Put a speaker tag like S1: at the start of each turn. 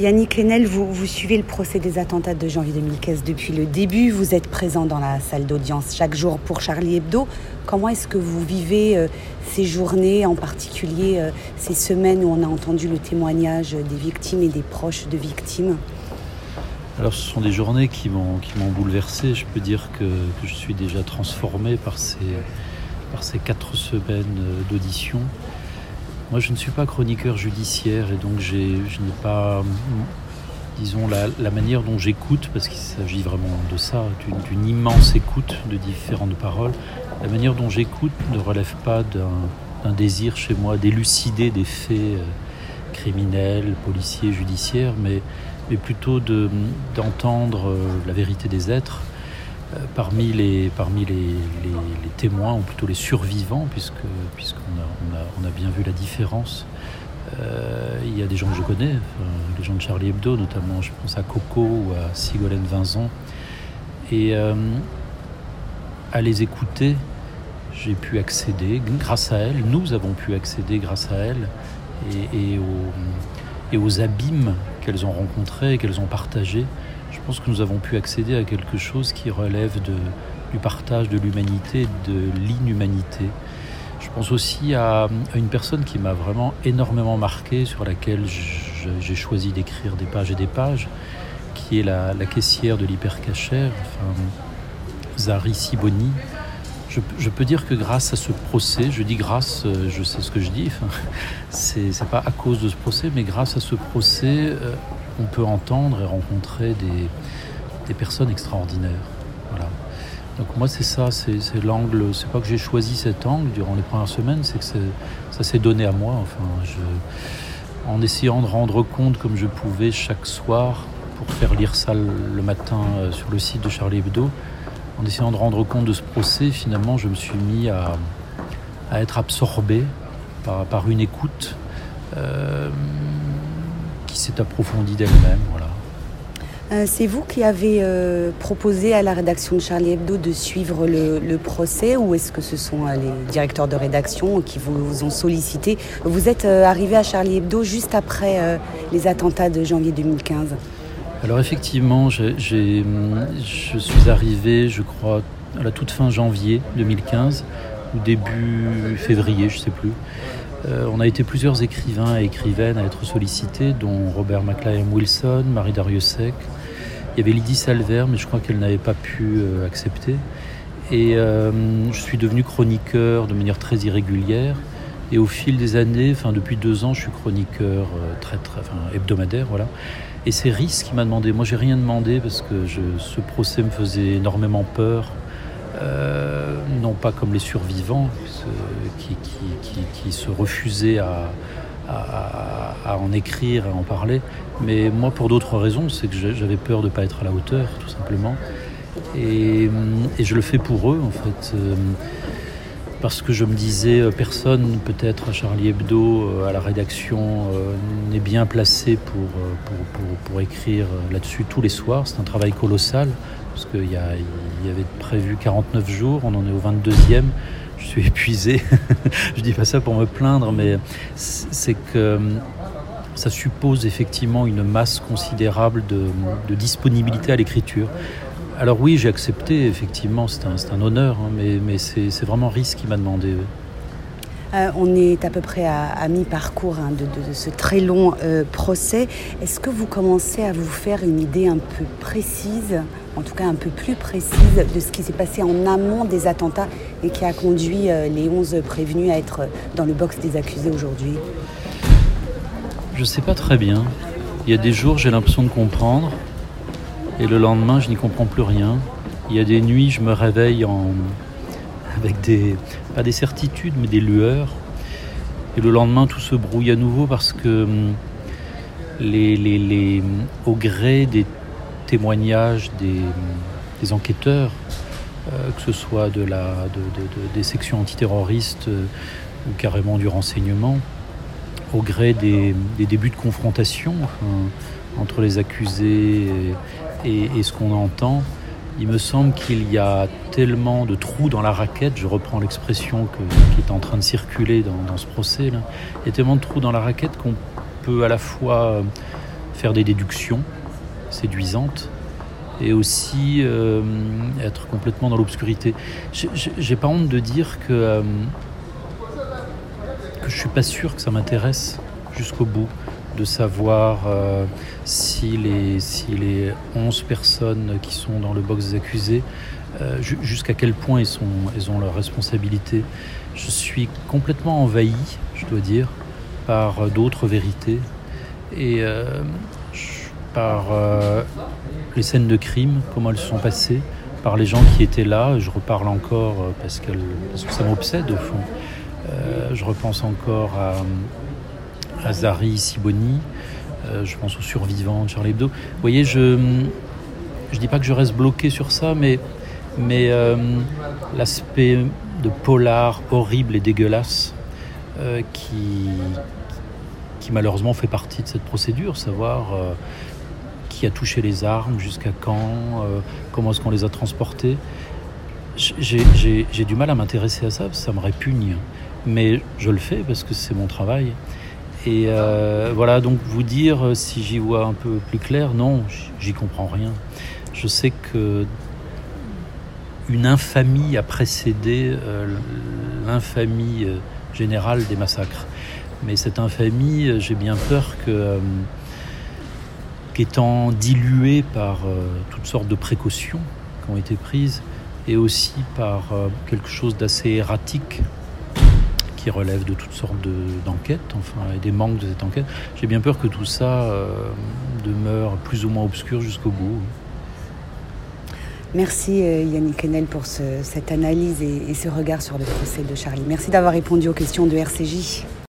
S1: Yannick Lenel, vous, suivez le procès des attentats de janvier 2015 depuis le début. Vous êtes présent dans la salle d'audience chaque jour pour Charlie Hebdo. Comment est-ce que vous vivez euh, ces journées, en particulier euh, ces semaines où on a entendu le témoignage des victimes et des proches de victimes?
S2: Alors ce sont des journées qui m'ont, bouleversé. Je peux dire que, je suis déjà transformé par ces, par ces quatre semaines d'audition. Moi, je ne suis pas chroniqueur judiciaire et donc je n'ai pas, disons, la, manière dont j'écoute, parce qu'il s'agit vraiment de ça, d'une immense écoute de différentes paroles. La manière dont j'écoute ne relève pas d'un désir chez moi d'élucider des faits euh, criminels, policiers, judiciaires, mais, plutôt d'entendre de, la vérité des êtres parmi les, parmi les, témoins, ou plutôt les survivants, puisqu'on a, bien vu la différence. Euh, il y a des gens que je connais, les gens de Charlie Hebdo, notamment je pense à Coco ou à Sigolène Vincent. Et euh, à les écouter, j'ai pu accéder, grâce à elles, nous avons pu accéder grâce à elles, et, aux, et aux abîmes qu'elles ont rencontrés, qu'elles ont partagés pense que nous avons pu accéder à quelque chose qui relève du partage de l'humanité, de l'inhumanité. Je pense aussi à, une personne qui m'a vraiment énormément marqué, sur laquelle j'ai choisi d'écrire des pages et des pages, qui est la, caissière de l'hypercachère, Zari Siboni. Je, peux dire que grâce à ce procès, je dis grâce, je sais ce que je dis, enfin, c'est pas à cause de ce procès, mais grâce à ce procès, euh, peut entendre et rencontrer des, personnes extraordinaires. Donc moi c'est ça, c'est l'angle, c'est pas que j'ai choisi cet angle durant les premières semaines, c'est que ça s'est donné à moi. En essayant de rendre compte comme je pouvais chaque soir pour faire lire ça le matin euh, sur le site de Charlie Hebdo, en essayant de rendre compte de ce procès, finalement je me suis mis à, être absorbé par, par une écoute. Euh, s'est approfondie d'elle-même. Voilà.
S1: Euh, c'est vous qui avez euh, proposé à la rédaction de Charlie Hebdo de suivre le, le procès ou est-ce que ce sont euh, les directeurs de rédaction qui vous, vous ont sollicité? Vous êtes arrivé à Charlie Hebdo juste après les attentats de janvier 2015.
S2: Alors effectivement, je suis arrivé, je crois, à la toute fin janvier 2015 ou début février, je ne sais plus. Euh, on a été plusieurs écrivains et écrivaines à être sollicités, dont Robert McLean Wilson, Marie Dariussec. Il y avait Lydie Salver, mais je crois qu'elle n'avait pas pu euh, accepter. Et euh, je suis devenu chroniqueur de manière très irrégulière. Et au fil des années, enfin depuis deux ans, je suis chroniqueur très, enfin, hebdomadaire, voilà. Et c'est Rhys qui m'a demandé. Moi, j'ai rien demandé parce que ce procès me faisait énormément peur. Euh, non pas comme les survivants qui, se refusaient à, en écrire, à en parler, mais moi pour d'autres raisons, c'est que j'avais peur de ne pas être à la hauteur, tout simplement. Et, je le fais pour eux, en fait, euh, parce que je me disais, euh, personne, peut-être à Charlie Hebdo, à la rédaction, n'est bien placé pour écrire là-dessus tous les soirs. C'est un travail colossal parce qu'il y, avait prévu 49 jours, on en est au 22e, je suis épuisé. je dis pas ça pour me plaindre, mais c'est que ça suppose effectivement une masse considérable de, disponibilité à l'écriture. Alors oui, j'ai accepté, effectivement, c'est un, honneur, hein, mais, c'est vraiment Rhys qui m'a demandé.
S1: Euh, on est à peu près à, mi-parcours hein, de, ce très long euh, procès. Est-ce que vous commencez à vous faire une idée un peu précise, en tout cas un peu plus précise, de ce qui s'est passé en amont des attentats et qui a conduit euh, les 11 prévenus à être dans le box des accusés aujourd'hui
S2: Je ne sais pas très bien. Il y a des jours, j'ai l'impression de comprendre, et le lendemain, je n'y comprends plus rien. Il y a des nuits, je me réveille avec des, pas des certitudes, mais des lueurs. Et le lendemain, tout se brouille à nouveau parce que hum, les, les, au gré des témoignages des, enquêteurs, euh, que ce soit de la, de, de, de, des sections antiterroristes euh, ou carrément du renseignement, au gré des, des débuts de confrontation entre les accusés et, ce qu'on entend, il me semble qu'il y a tellement de trous dans la raquette, je reprends l'expression qui est en train de circuler dans, ce procès, il y a tellement de trous dans la raquette qu'on peut à la fois faire des déductions séduisantes et aussi euh, être complètement dans l'obscurité. J'ai pas honte de dire que, euh, que je suis pas sûr que ça m'intéresse jusqu'au bout de savoir euh, si, les, si les 11 personnes qui sont dans le box des accusés, jusqu'à quel point ils, sont, ils ont leur responsabilité. Je suis complètement envahi, je dois dire, par d'autres vérités et par les scènes de crime, comment elles se sont passées, par les gens qui étaient là. Je reparle encore euh, parce, que ça m'obsède au fond. Euh, je repense encore à, Zari Siboni, euh, je pense aux survivants de Charlie Hebdo. Vous voyez, je ne dis pas que je reste bloqué sur ça, mais, mais l'aspect de polar horrible et dégueulasse qui, qui malheureusement fait partie de cette procédure, savoir qui a touché les armes, jusqu'à quand, euh, comment est-ce qu'on les a transportées. J'ai du mal à m'intéresser à ça, ça me répugne. Mais je le fais parce que c'est mon travail. Et euh, voilà, donc vous dire euh, si j'y vois un peu plus clair, non, j'y comprends rien. Je sais que une infamie a précédé l'infamie générale des massacres. Mais cette infamie, j'ai bien peur que étant dilué par euh, toutes sortes de précautions qui ont été prises et aussi par euh, quelque chose d'assez erratique qui relève de toutes sortes d'enquêtes, enfin, et des manques de cette enquête. J'ai bien peur que tout ça euh, demeure plus ou moins obscur jusqu'au bout.
S1: Merci Yannick Enel pour cette analyse et, et ce regard sur le procès de Charlie. Merci d'avoir répondu aux questions de RCJ.